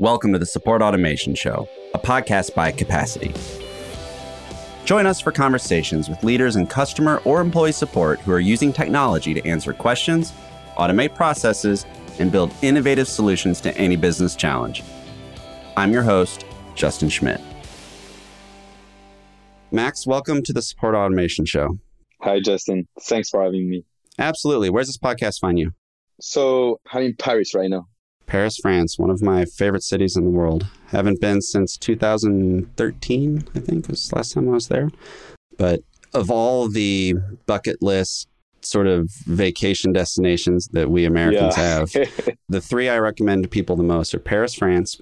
Welcome to the Support Automation Show, a podcast by Capacity. Join us for conversations with leaders in customer or employee support who are using technology to answer questions, automate processes, and build innovative solutions to any business challenge. I'm your host, Justin Schmidt. Max, welcome to the Support Automation Show. Hi, Justin. Thanks for having me. Absolutely. Where's this podcast find you? So, I'm in Paris right now. Paris, France, one of my favorite cities in the world. Haven't been since 2013, I think was the last time I was there. But of all the bucket list sort of vacation destinations that we Americans yeah. have, the three I recommend to people the most are Paris, France,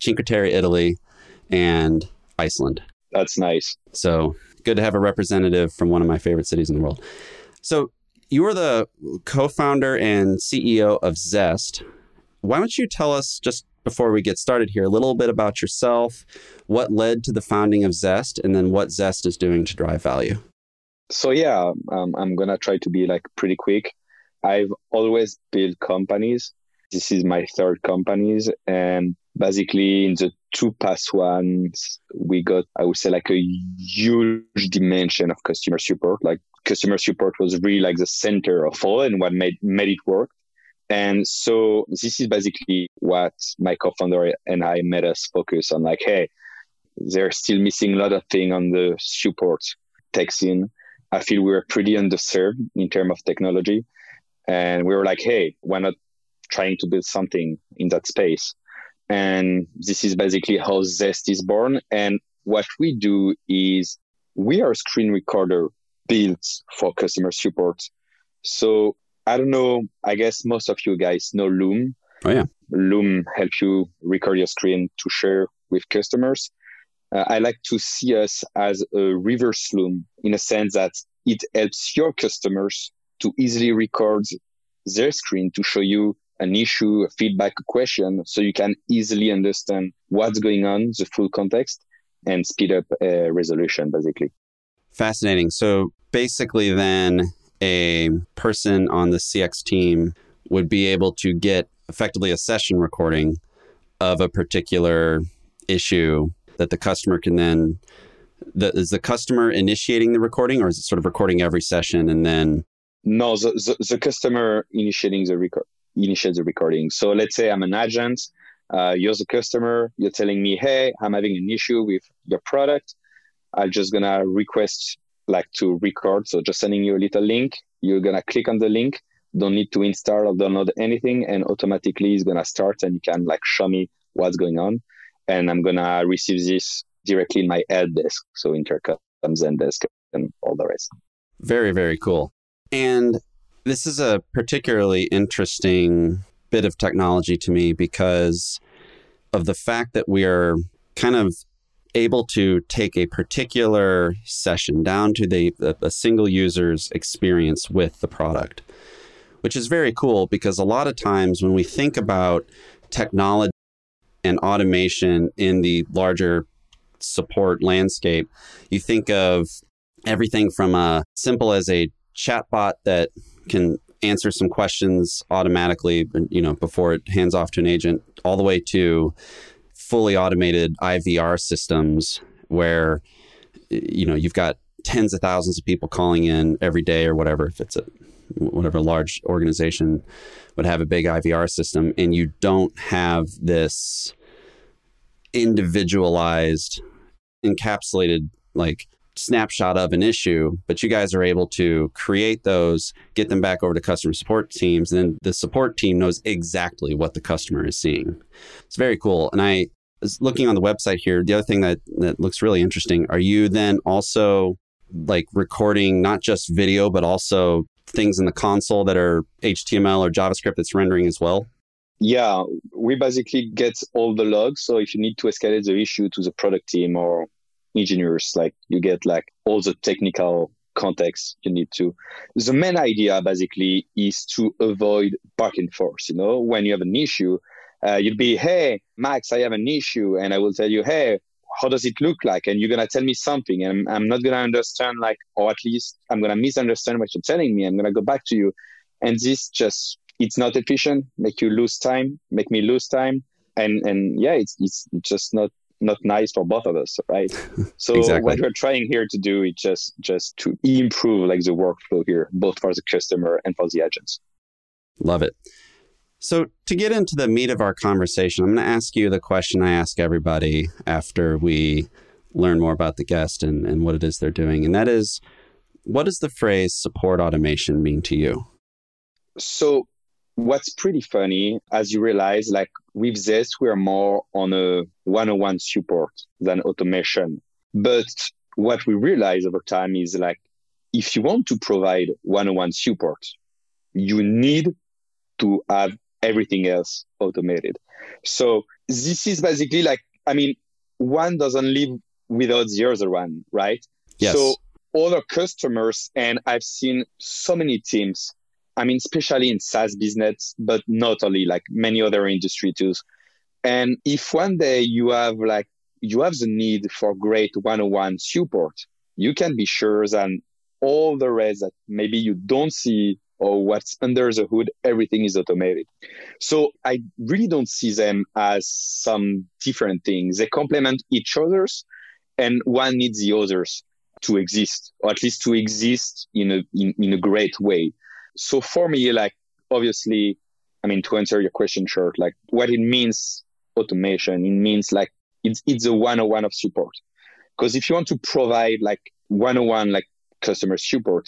Cinque Terre, Italy, and Iceland. That's nice. So good to have a representative from one of my favorite cities in the world. So you are the co-founder and CEO of Zest, why don't you tell us just before we get started here a little bit about yourself, what led to the founding of Zest, and then what Zest is doing to drive value? So yeah, um, I'm gonna try to be like pretty quick. I've always built companies. This is my third companies, and basically in the two past ones, we got I would say like a huge dimension of customer support. Like customer support was really like the center of all and what made made it work. And so this is basically what my co-founder and I made us focus on like, hey, they're still missing a lot of things on the support tech scene. I feel we are pretty underserved in terms of technology. And we were like, hey, why not trying to build something in that space? And this is basically how Zest is born. And what we do is we are a screen recorder built for customer support. So I don't know. I guess most of you guys know Loom. Oh yeah. Loom helps you record your screen to share with customers. Uh, I like to see us as a reverse Loom in a sense that it helps your customers to easily record their screen to show you an issue, a feedback, a question, so you can easily understand what's going on, the full context, and speed up a resolution, basically. Fascinating. So basically, then a person on the CX team would be able to get effectively a session recording of a particular issue that the customer can then the, is the customer initiating the recording or is it sort of recording every session and then? No the, the, the customer initiating the record initiates the recording. So let's say i'm an agent uh, you're the customer you're telling me hey i'm having an issue with your product. I'm just gonna request like to record. So just sending you a little link, you're gonna click on the link. Don't need to install or download anything, and automatically it's gonna start, and you can like show me what's going on, and I'm gonna receive this directly in my help desk. So intercom, Zendesk, and all the rest. Very very cool. And this is a particularly interesting bit of technology to me because of the fact that we are kind of able to take a particular session down to the a single user's experience with the product, which is very cool because a lot of times when we think about technology and automation in the larger support landscape, you think of everything from a simple as a chatbot that can answer some questions automatically, you know, before it hands off to an agent, all the way to fully automated IVR systems where you know you've got tens of thousands of people calling in every day or whatever if it's a whatever large organization would have a big IVR system and you don't have this individualized encapsulated like snapshot of an issue, but you guys are able to create those, get them back over to customer support teams, and then the support team knows exactly what the customer is seeing. It's very cool. And I looking on the website here, the other thing that, that looks really interesting, are you then also like recording not just video, but also things in the console that are HTML or JavaScript that's rendering as well? Yeah, we basically get all the logs. So if you need to escalate the issue to the product team or engineers, like you get like all the technical context you need to. The main idea basically is to avoid back and forth. You know, when you have an issue, uh, you'd be, hey, Max, I have an issue. And I will tell you, hey, how does it look like? And you're going to tell me something. And I'm, I'm not going to understand, like, or at least I'm going to misunderstand what you're telling me. I'm going to go back to you. And this just, it's not efficient, make you lose time, make me lose time. and and yeah, it's it's just not not nice for both of us, right? So exactly. what we're trying here to do is just just to improve like the workflow here, both for the customer and for the agents. Love it. So to get into the meat of our conversation, I'm going to ask you the question I ask everybody after we learn more about the guest and, and what it is they're doing. And that is, what does the phrase support automation mean to you? So what's pretty funny, as you realize, like with Zest, we're more on a one-on-one support than automation. But what we realize over time is like, if you want to provide one-on-one support, you need to have everything else automated. So this is basically like, I mean, one doesn't live without the other one, right? Yes. So all our customers, and I've seen so many teams, I mean, especially in SaaS business, but not only like many other industry too. And if one day you have like, you have the need for great one-on-one support, you can be sure that all the rest that maybe you don't see or what's under the hood, everything is automated. So I really don't see them as some different things. They complement each other's and one needs the others to exist, or at least to exist in a in, in a great way. So for me, like obviously, I mean to answer your question short, like what it means automation, it means like it's it's a one-on-one of support. Because if you want to provide like one-on-one like customer support,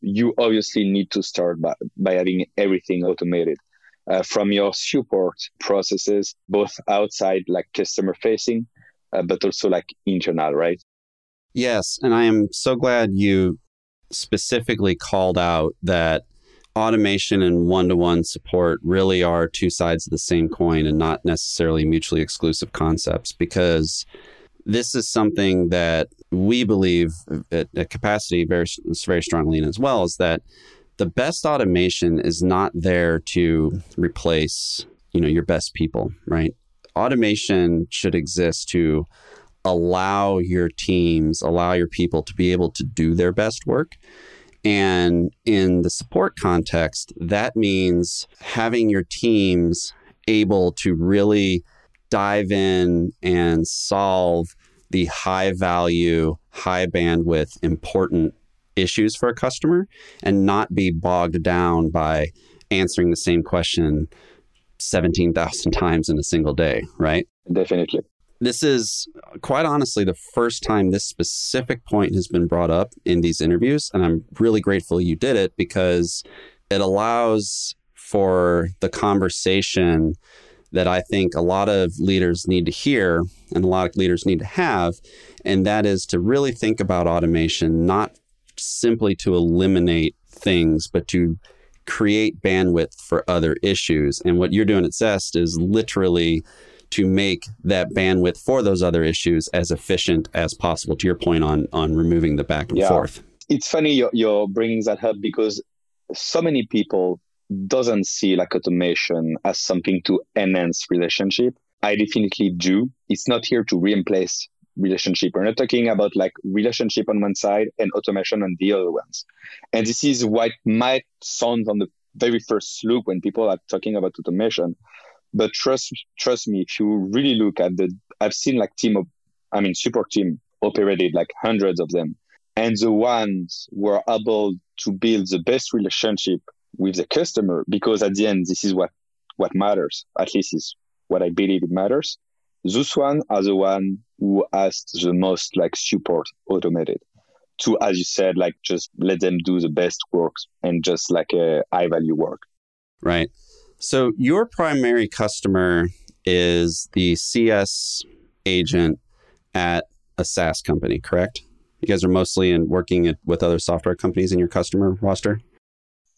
you obviously need to start by, by having everything automated. Uh, from your support processes, both outside, like customer facing, uh, but also like internal, right? Yes. And I am so glad you specifically called out that automation and one to one support really are two sides of the same coin and not necessarily mutually exclusive concepts because this is something that we believe at, at capacity very, very strongly in as well is that the best automation is not there to replace you know your best people right? Automation should exist to allow your teams allow your people to be able to do their best work. And in the support context that means having your teams able to really dive in and solve the high value, high bandwidth, important issues for a customer and not be bogged down by answering the same question 17,000 times in a single day, right? Definitely. This is quite honestly the first time this specific point has been brought up in these interviews. And I'm really grateful you did it because it allows for the conversation that I think a lot of leaders need to hear and a lot of leaders need to have. And that is to really think about automation, not simply to eliminate things, but to create bandwidth for other issues. And what you're doing at Zest is literally to make that bandwidth for those other issues as efficient as possible. To your point on on removing the back and yeah. forth. It's funny you're, you're bringing that up because so many people doesn't see like automation as something to enhance relationship. I definitely do. It's not here to replace relationship. We're not talking about like relationship on one side and automation on the other ones. And this is what might sound on the very first look when people are talking about automation. But trust trust me, if you really look at the I've seen like team of I mean support team operated like hundreds of them. And the ones were able to build the best relationship with the customer because at the end this is what what matters. At least is what i believe it matters. Those one are the one who asked the most like support automated to as you said like just let them do the best work and just like a high value work. Right. So your primary customer is the cs agent at a saas company correct? You guys are mostly in working with other software companies in your customer roster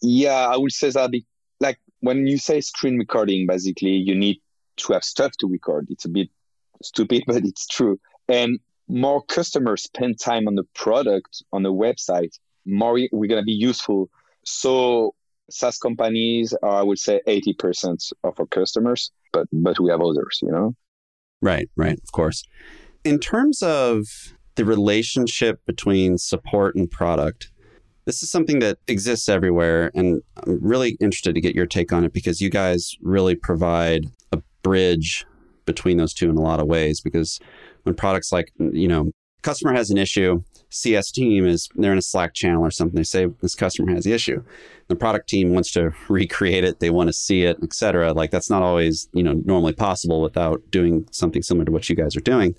yeah, I would say that be, like when you say screen recording, basically you need to have stuff to record. It's a bit stupid, but it's true. And more customers spend time on the product on the website, more we're gonna be useful. So SaaS companies are, I would say, eighty percent of our customers, but but we have others, you know. Right, right, of course. In terms of the relationship between support and product, this is something that exists everywhere. And I'm really interested to get your take on it because you guys really provide a bridge between those two in a lot of ways because when products like, you know, customer has an issue, CS team is they're in a Slack channel or something. They say this customer has the issue. The product team wants to recreate it. They want to see it, et cetera. Like that's not always, you know, normally possible without doing something similar to what you guys are doing.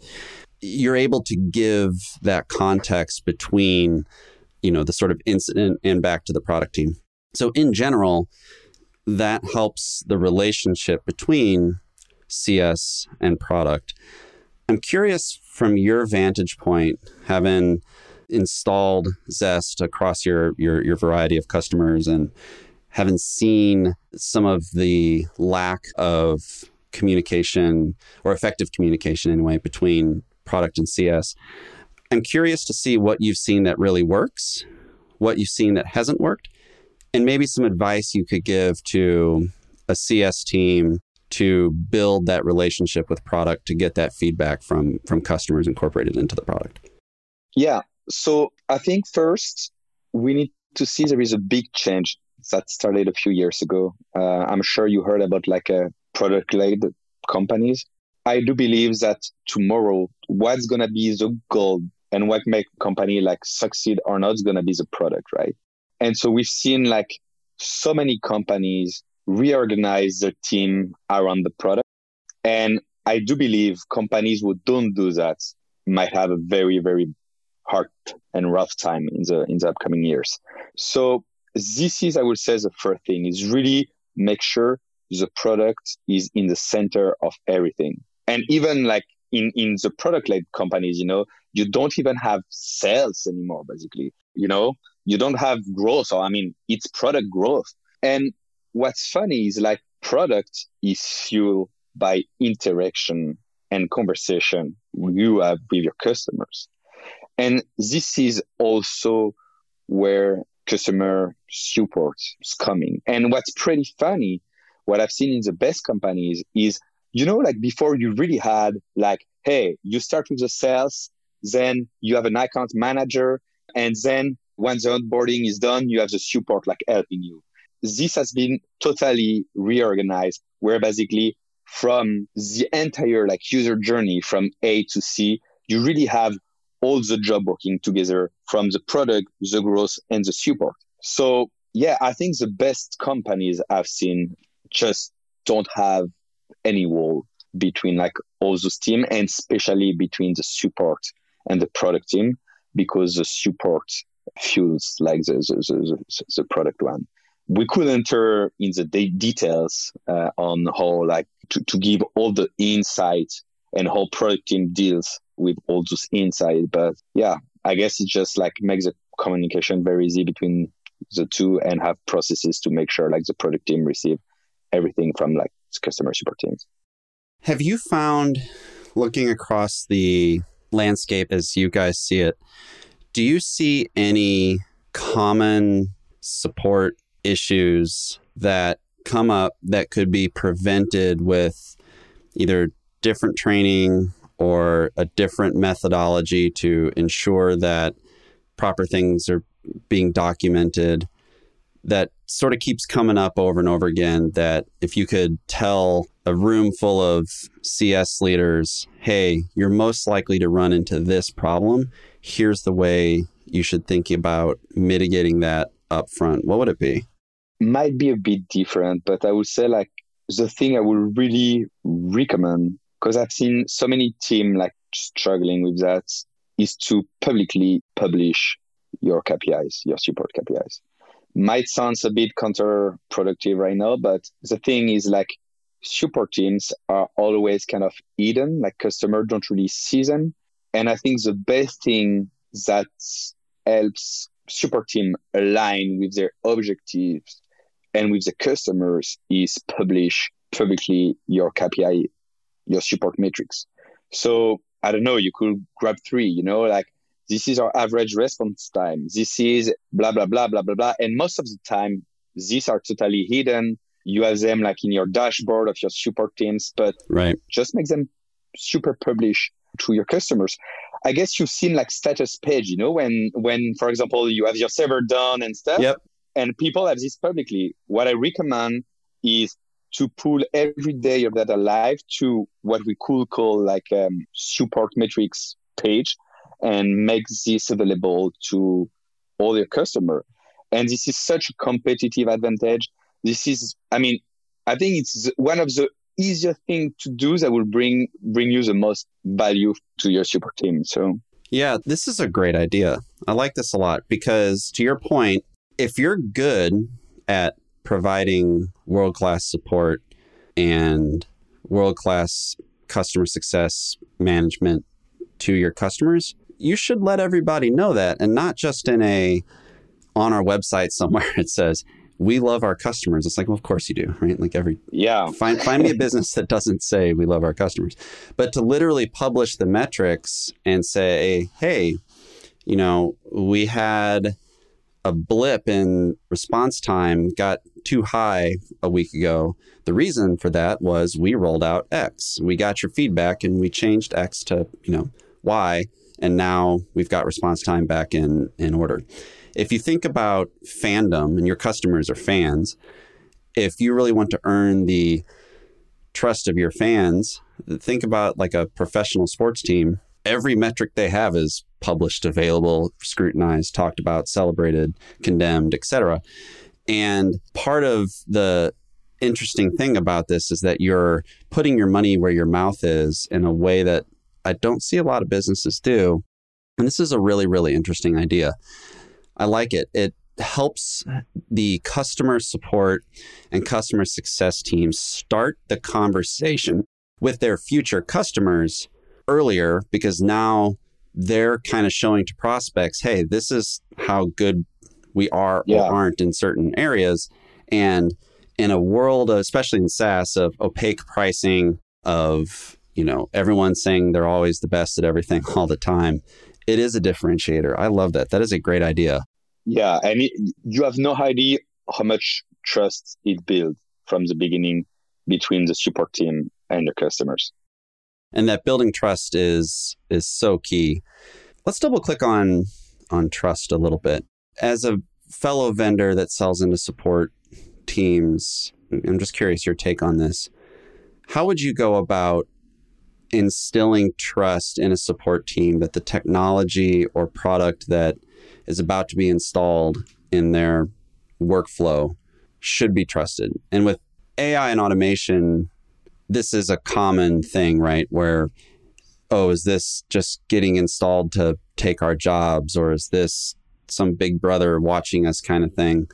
You're able to give that context between, you know, the sort of incident and back to the product team. So in general, that helps the relationship between CS and product. I'm curious from your vantage point, having installed Zest across your, your, your variety of customers and having seen some of the lack of communication or effective communication anyway between product and CS. I'm curious to see what you've seen that really works, what you've seen that hasn't worked, and maybe some advice you could give to a CS team to build that relationship with product to get that feedback from from customers incorporated into the product. Yeah. So i think first we need to see there is a big change that started a few years ago. Uh, i'm sure you heard about like a product led companies. I do believe that tomorrow what's going to be the goal and what make company like succeed or not is going to be the product right and so we've seen like so many companies reorganize their team around the product. And I do believe companies who don't do that might have a very, very hard and rough time in the in the upcoming years. So this is, I would say, the first thing is really make sure the product is in the center of everything. And even like in, in the product led companies, you know, you don't even have sales anymore, basically. You know, you don't have growth, or I mean, it's product growth. And what's funny is like product is fueled by interaction and conversation you have with your customers. And this is also where customer support is coming. And what's pretty funny, what I've seen in the best companies is, you know, like before you really had like, hey, you start with the sales, then you have an account manager, and then once the onboarding is done, you have the support like helping you this has been totally reorganized where basically from the entire like user journey from A to C, you really have all the job working together from the product, the growth, and the support. So yeah, I think the best companies I've seen just don't have any wall between like all those team and especially between the support and the product team because the support fuels like the, the, the, the product one we could enter in the de- details uh, on how like to, to give all the insight and how product team deals with all those insight but yeah i guess it just like makes the communication very easy between the two and have processes to make sure like the product team receive everything from like customer support teams have you found looking across the landscape as you guys see it do you see any common support issues that come up that could be prevented with either different training or a different methodology to ensure that proper things are being documented that sort of keeps coming up over and over again that if you could tell a room full of CS leaders, hey, you're most likely to run into this problem. Here's the way you should think about mitigating that up front. What would it be? might be a bit different, but I would say like the thing I would really recommend because I've seen so many team like struggling with that is to publicly publish your KPIs, your support KPIs. Might sound a bit counterproductive right now, but the thing is like support teams are always kind of hidden, like customers don't really see them. And I think the best thing that helps support team align with their objectives and with the customers is publish publicly your KPI, your support metrics. So I don't know, you could grab three, you know, like this is our average response time. This is blah, blah, blah, blah, blah, blah. And most of the time, these are totally hidden. You have them like in your dashboard of your support teams, but right. just make them super publish to your customers. I guess you've seen like status page, you know, when when for example you have your server done and stuff. Yep and people have this publicly. What I recommend is to pull every day of data live to what we could call like um, support metrics page and make this available to all your customer. And this is such a competitive advantage. This is, I mean, I think it's one of the easier thing to do that will bring bring you the most value to your support team. So yeah, this is a great idea. I like this a lot because to your point, if you're good at providing world class support and world class customer success management to your customers, you should let everybody know that and not just in a on our website somewhere it says we love our customers. It's like, well, of course you do, right? Like every yeah. Find find me a business that doesn't say we love our customers, but to literally publish the metrics and say, hey, you know, we had a blip in response time got too high a week ago. The reason for that was we rolled out X. We got your feedback and we changed X to, you know, Y, and now we've got response time back in in order if you think about fandom and your customers are fans, if you really want to earn the trust of your fans, think about like a professional sports team. Every metric they have is published, available, scrutinized, talked about, celebrated, condemned, etc. And part of the interesting thing about this is that you're putting your money where your mouth is in a way that I don't see a lot of businesses do. And this is a really, really interesting idea. I like it. It helps the customer support and customer success teams start the conversation with their future customers earlier because now they're kind of showing to prospects, hey, this is how good we are yeah. or aren't in certain areas. And in a world, especially in SaaS, of opaque pricing, of you know everyone saying they're always the best at everything all the time, it is a differentiator. I love that. That is a great idea. Yeah, and it, you have no idea how much trust it builds from the beginning between the support team and the customers. And that building trust is is so key. Let's double click on on trust a little bit. As a fellow vendor that sells into support teams, I'm just curious your take on this. How would you go about instilling trust in a support team that the technology or product that is about to be installed in their workflow should be trusted. And with AI and automation, this is a common thing, right? Where, oh, is this just getting installed to take our jobs, or is this some big brother watching us kind of thing?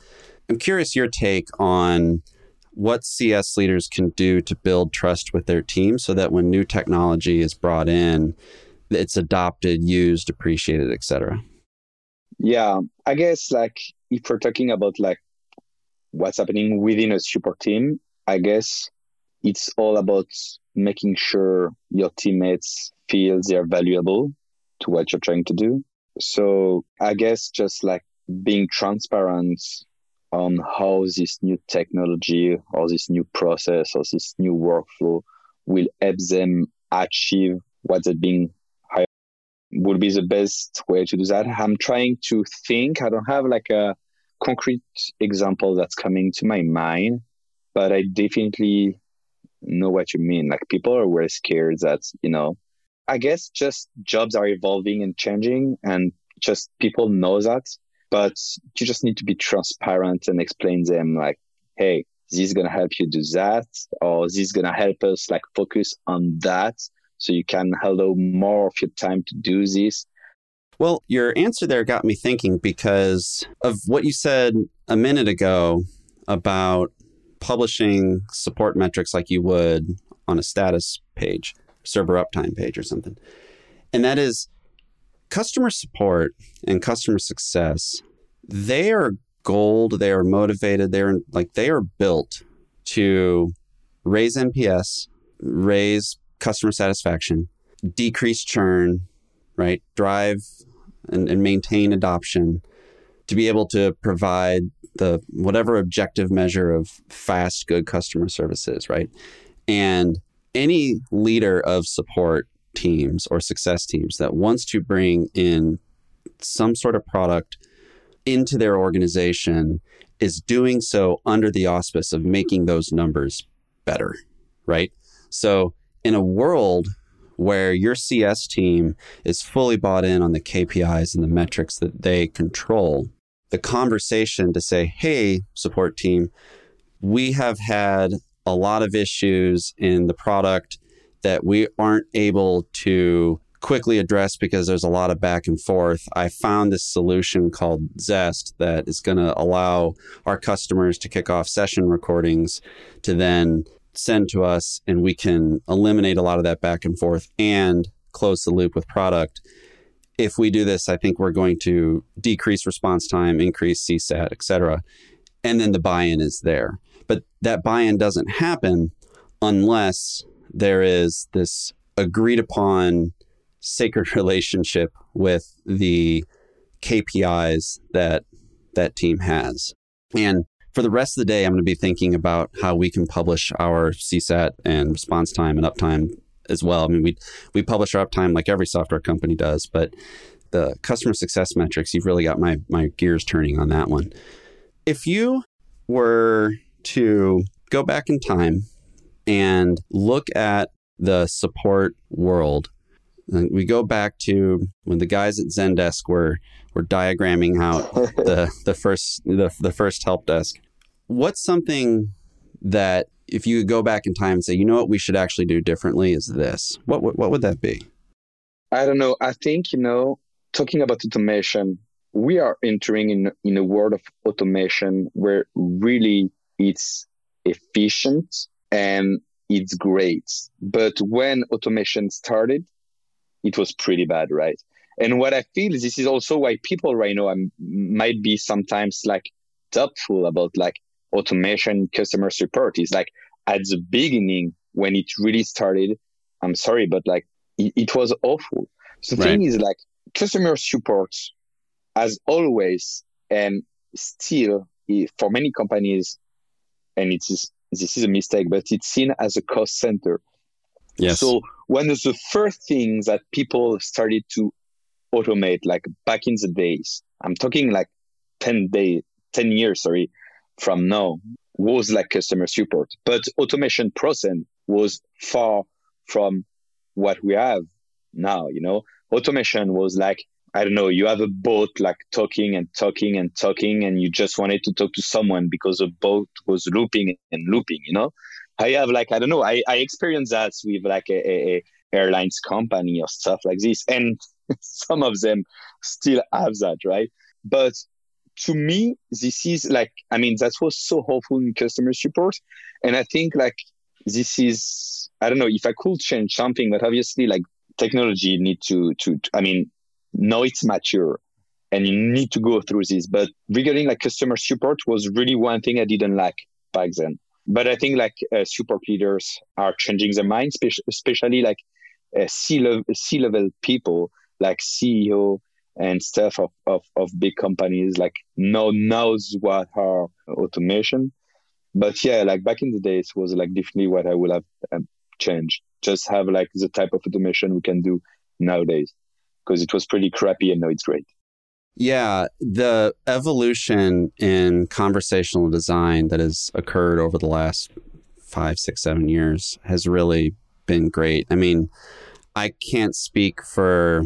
I'm curious your take on what CS leaders can do to build trust with their team so that when new technology is brought in, it's adopted, used, appreciated, etc. Yeah, I guess like if we're talking about like what's happening within a support team, I guess it's all about making sure your teammates feel they're valuable to what you're trying to do. So I guess just like being transparent on how this new technology or this new process or this new workflow will help them achieve what they're being would be the best way to do that. I'm trying to think. I don't have like a concrete example that's coming to my mind, but I definitely know what you mean. Like people are very scared that, you know, I guess just jobs are evolving and changing and just people know that, but you just need to be transparent and explain them like, hey, this is going to help you do that, or this is going to help us like focus on that so you can allow more of your time to do this. Well, your answer there got me thinking because of what you said a minute ago about publishing support metrics like you would on a status page, server uptime page or something. And that is customer support and customer success. They are gold, they are motivated, they're like they are built to raise NPS, raise customer satisfaction, decrease churn, right? Drive and, and maintain adoption to be able to provide the whatever objective measure of fast, good customer services, right? And any leader of support teams or success teams that wants to bring in some sort of product into their organization is doing so under the auspice of making those numbers better, right? So, in a world where your CS team is fully bought in on the KPIs and the metrics that they control, the conversation to say, hey, support team, we have had a lot of issues in the product that we aren't able to quickly address because there's a lot of back and forth. I found this solution called Zest that is going to allow our customers to kick off session recordings to then send to us and we can eliminate a lot of that back and forth and close the loop with product. If we do this, I think we're going to decrease response time, increase CSAT, et cetera. And then the buy in is there. But that buy in doesn't happen unless there is this agreed upon sacred relationship with the KPIs that that team has. And for the rest of the day, I'm going to be thinking about how we can publish our CSAT and response time and uptime as well. I mean, we we publish our uptime like every software company does, but the customer success metrics, you've really got my my gears turning on that one. If you were to go back in time and look at the support world, uh, we go back to when the guys at Zendesk were were diagramming out the the first the, the first help desk what's something that if you could go back in time and say, you know what, we should actually do differently is this, what, what, what would that be? I don't know. I think, you know, talking about automation, we are entering in, in a world of automation where really it's efficient and it's great. But when automation started, it was pretty bad, right? And what I feel is this is also why people right now might be sometimes like doubtful about like automation customer support is like at the beginning when it really started i'm sorry but like it, it was awful so the right. thing is like customer support as always and still for many companies and it is this is a mistake but it's seen as a cost center. Yes. So one of the first things that people started to automate like back in the days i'm talking like 10 day 10 years sorry from now was like customer support, but automation process was far from what we have now. You know, automation was like I don't know, you have a boat like talking and talking and talking, and you just wanted to talk to someone because the boat was looping and looping. You know, I have like I don't know, I I experienced that with like a, a, a airlines company or stuff like this, and some of them still have that, right? But to me, this is like, I mean, that was so helpful in customer support. And I think like this is, I don't know if I could change something, but obviously like technology need to, to, I mean, now it's mature and you need to go through this. But regarding like customer support was really one thing I didn't like back then. But I think like uh, support leaders are changing their minds, especially like uh, C-level, C-level people like CEO and stuff of, of, of big companies like now knows what are automation but yeah like back in the days was like definitely what i would have um, changed just have like the type of automation we can do nowadays because it was pretty crappy and now it's great. Yeah the evolution in conversational design that has occurred over the last five six seven years has really been great. I mean i can't speak for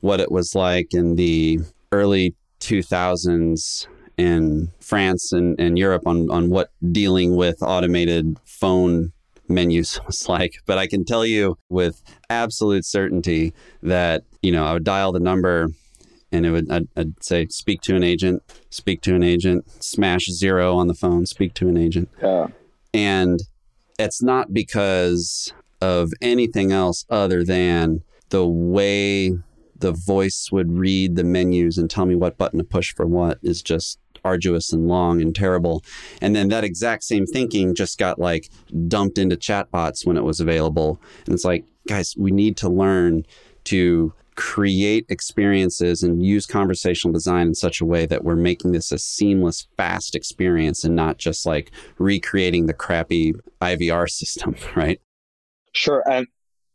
what it was like in the early 2000s in France and, and Europe on, on what dealing with automated phone menus was like. But I can tell you with absolute certainty that, you know, I would dial the number and it would, I'd, I'd say, speak to an agent, speak to an agent, smash zero on the phone, speak to an agent. Yeah. And it's not because of anything else other than the way the voice would read the menus and tell me what button to push for what is just arduous and long and terrible. And then that exact same thinking just got like dumped into chatbots when it was available. And it's like, guys, we need to learn to create experiences and use conversational design in such a way that we're making this a seamless, fast experience and not just like recreating the crappy IVR system, right? Sure. And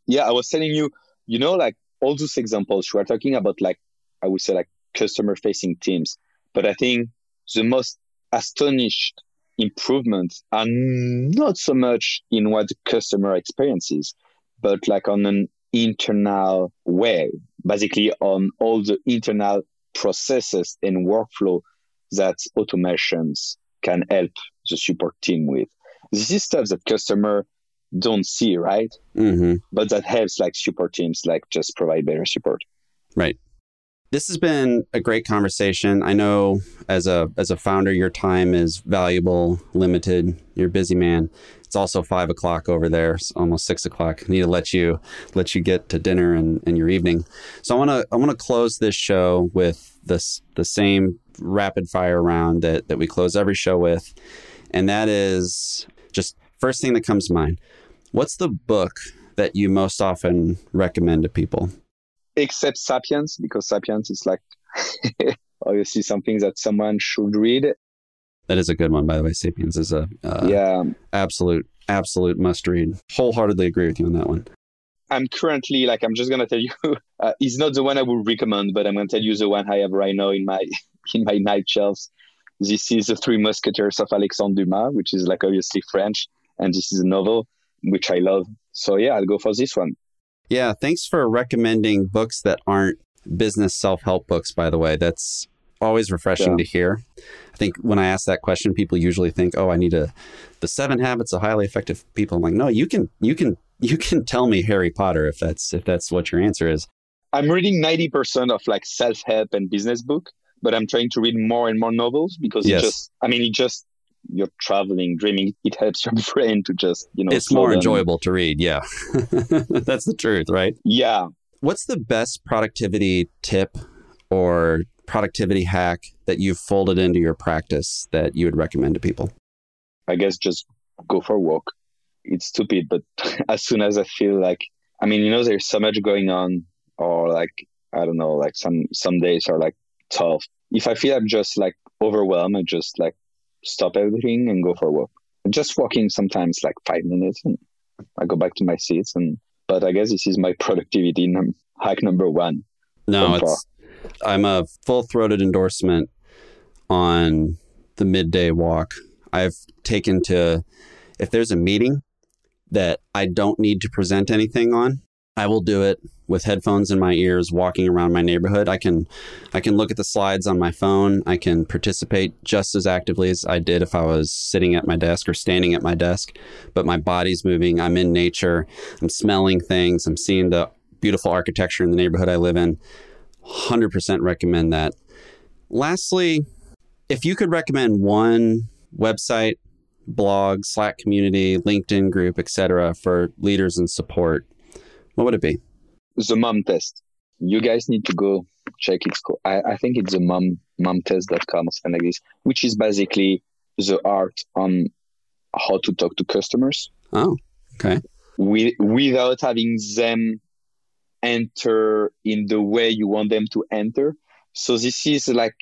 yeah, I was telling you, you know, like all those examples we are talking about like i would say like customer facing teams but i think the most astonished improvements are not so much in what the customer experiences, but like on an internal way, basically on all the internal processes and workflow that automations can help the support team with. This is stuff that customer don't see, right? Mm-hmm. But that helps like support teams like just provide better support. Right. This has been a great conversation. I know as a as a founder, your time is valuable, limited. You're a busy man. It's also five o'clock over there. It's almost six o'clock. I need to let you let you get to dinner and, and your evening. So I want to I want to close this show with this the same rapid fire round that that we close every show with, and that is just first thing that comes to mind. What's the book that you most often recommend to people? Except Sapiens, because Sapiens is like obviously something that someone should read. That is a good one, by the way. Sapiens is a uh, yeah absolute absolute must read. Wholeheartedly agree with you on that one. I'm currently like I'm just gonna tell you, uh, it's not the one I would recommend, but I'm gonna tell you the one I have right now in my in my night shelves. This is the Three Musketeers of Alexandre Dumas, which is like obviously French, and this is a novel which I love. So yeah, I'll go for this one. Yeah, thanks for recommending books that aren't business self-help books by the way. That's always refreshing yeah. to hear. I think when I ask that question people usually think, "Oh, I need a the 7 habits of highly effective people." I'm like, "No, you can you can you can tell me Harry Potter if that's if that's what your answer is." I'm reading 90% of like self-help and business book, but I'm trying to read more and more novels because yes. it just I mean, it just you're traveling, dreaming, it helps your brain to just, you know, it's more down. enjoyable to read. Yeah. That's the truth, right? Yeah. What's the best productivity tip or productivity hack that you've folded into your practice that you would recommend to people? I guess just go for a walk. It's stupid, but as soon as I feel like, I mean, you know, there's so much going on, or like, I don't know, like some some days are like tough. If I feel I'm just like overwhelmed, I just like stop everything and go for a walk. Just walking sometimes like five minutes and I go back to my seats and but I guess this is my productivity num- hack number one. No, it's I'm a full throated endorsement on the midday walk. I've taken to if there's a meeting that I don't need to present anything on, I will do it with headphones in my ears walking around my neighborhood. I can I can look at the slides on my phone. I can participate just as actively as I did if I was sitting at my desk or standing at my desk, but my body's moving. I'm in nature. I'm smelling things. I'm seeing the beautiful architecture in the neighborhood I live in. 100% recommend that. Lastly, if you could recommend one website, blog, Slack community, LinkedIn group, etc., for leaders and support, what would it be? The mom test. You guys need to go check it. I, I think it's the mom momtest.com or something like this, which is basically the art on how to talk to customers. Oh, okay. With, without having them enter in the way you want them to enter. So this is like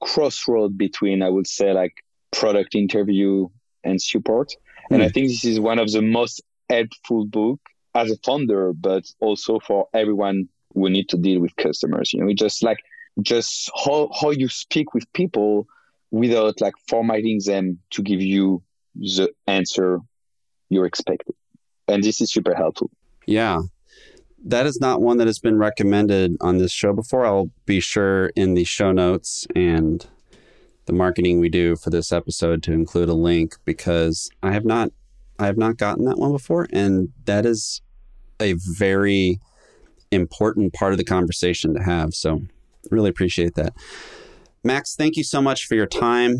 crossroad between, I would say, like product interview and support. Mm. And I hmm. think this is one of the most helpful book as a founder, but also for everyone who need to deal with customers. You know, just like just how how you speak with people without like formatting them to give you the answer you're expected. And this is super helpful. Yeah. That is not one that has been recommended on this show before. I'll be sure in the show notes and the marketing we do for this episode to include a link because I have not I have not gotten that one before, and that is a very important part of the conversation to have. So, really appreciate that. Max, thank you so much for your time.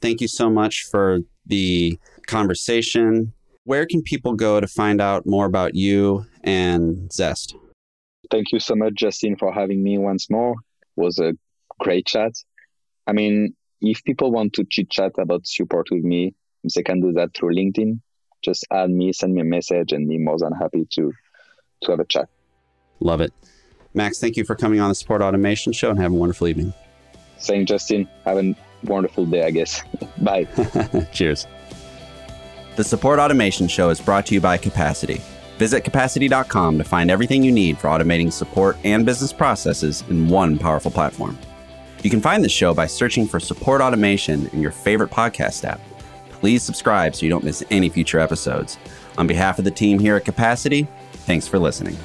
Thank you so much for the conversation. Where can people go to find out more about you and Zest? Thank you so much, Justin, for having me once more. It was a great chat. I mean, if people want to chit chat about support with me, they can do that through LinkedIn just add me, send me a message, and be more than happy to to have a chat. Love it. Max, thank you for coming on the Support Automation Show and have a wonderful evening. Thanks, Justin. Have a wonderful day, I guess. Bye. Cheers. The Support Automation Show is brought to you by Capacity. Visit capacity.com to find everything you need for automating support and business processes in one powerful platform. You can find the show by searching for Support Automation in your favorite podcast app Please subscribe so you don't miss any future episodes. On behalf of the team here at Capacity, thanks for listening.